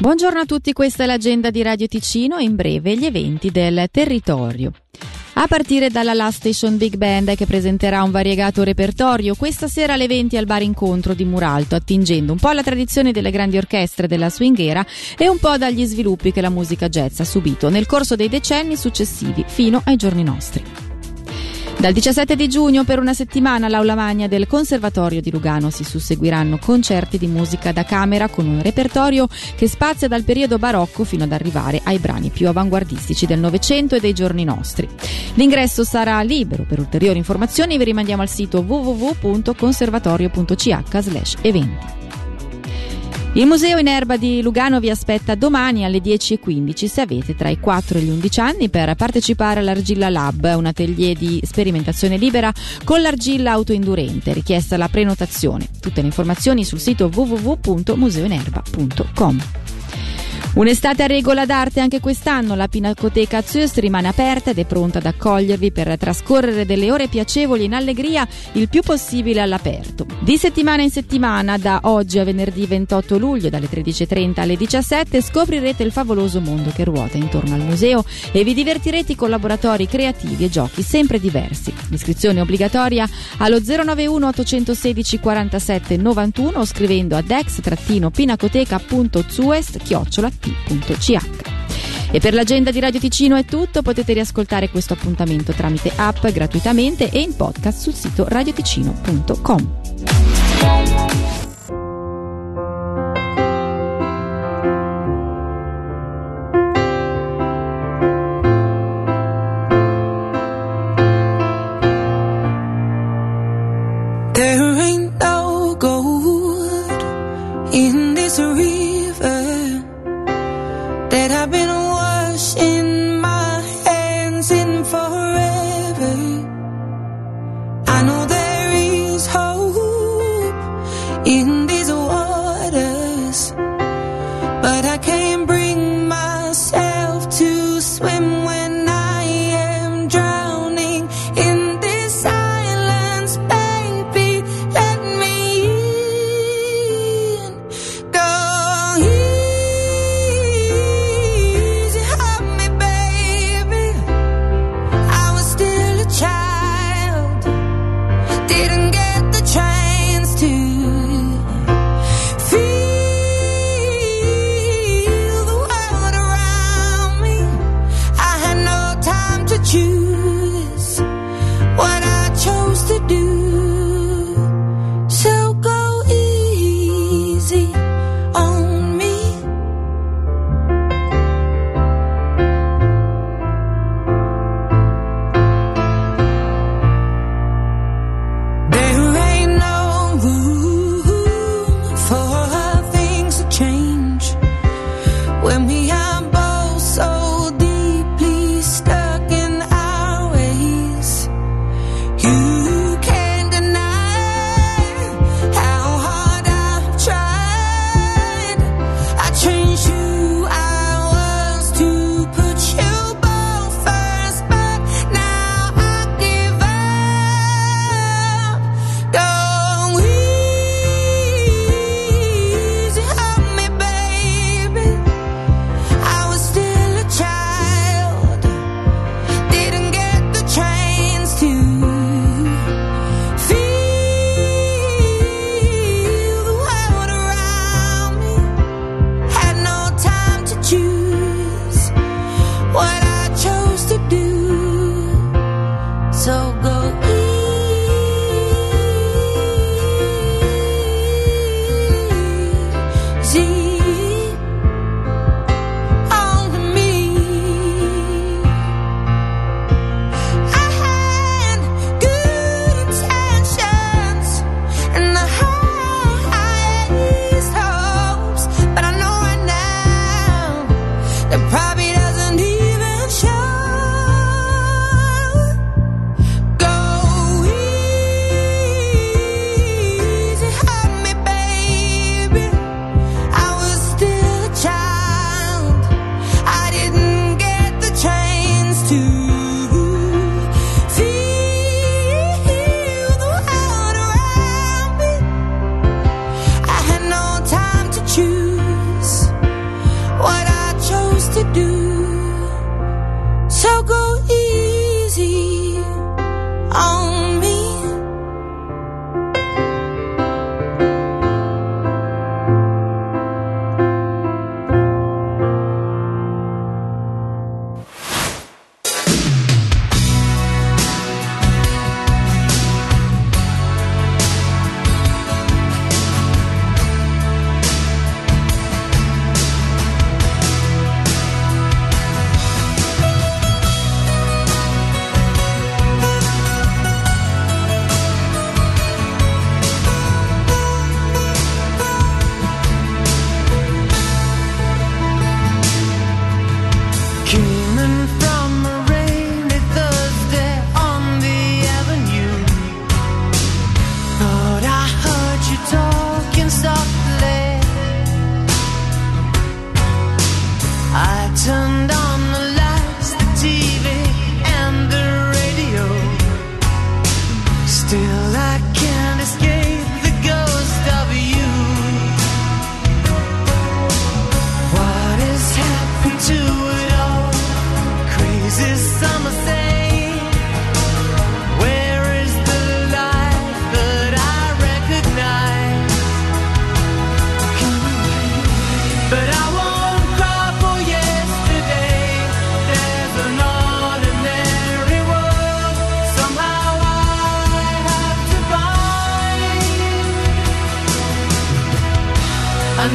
Buongiorno a tutti, questa è l'agenda di Radio Ticino, in breve gli eventi del territorio. A partire dalla Last Station Big Band che presenterà un variegato repertorio, questa sera alle 20 al bar incontro di Muralto, attingendo un po' alla tradizione delle grandi orchestre della swinghera e un po' dagli sviluppi che la musica jazz ha subito nel corso dei decenni successivi fino ai giorni nostri. Dal 17 di giugno per una settimana all'Aula Magna del Conservatorio di Lugano si susseguiranno concerti di musica da camera con un repertorio che spazia dal periodo barocco fino ad arrivare ai brani più avanguardistici del Novecento e dei giorni nostri. L'ingresso sarà libero. Per ulteriori informazioni vi rimandiamo al sito www.conservatorio.ch/eventi. Il Museo in Erba di Lugano vi aspetta domani alle 10.15 se avete tra i 4 e gli 11 anni per partecipare all'Argilla Lab, un atelier di sperimentazione libera con l'argilla autoindurente. Richiesta la prenotazione. Tutte le informazioni sul sito www.museoinerba.com. Un'estate a regola d'arte anche quest'anno, la Pinacoteca Zust rimane aperta ed è pronta ad accogliervi per trascorrere delle ore piacevoli in allegria il più possibile all'aperto. Di settimana in settimana, da oggi a venerdì 28 luglio, dalle 13.30 alle 17, scoprirete il favoloso mondo che ruota intorno al museo e vi divertirete con laboratori creativi e giochi sempre diversi. L'iscrizione è obbligatoria allo 091 816 47 91 o scrivendo a dex-pinacoteca.zuest www.ch. E per l'agenda di Radio Ticino è tutto, potete riascoltare questo appuntamento tramite app gratuitamente e in podcast sul sito radioticino.com. There ain't no gold in this river that I've been washing to do.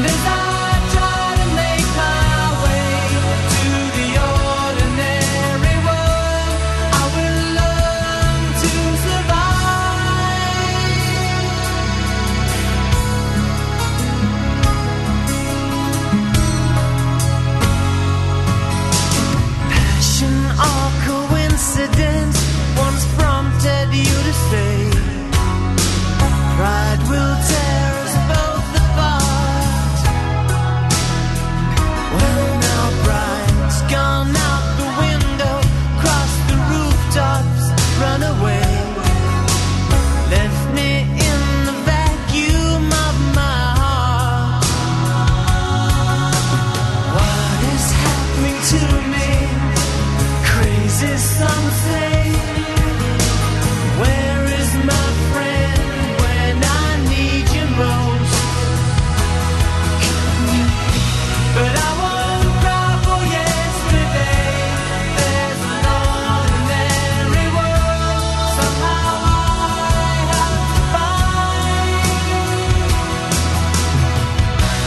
desire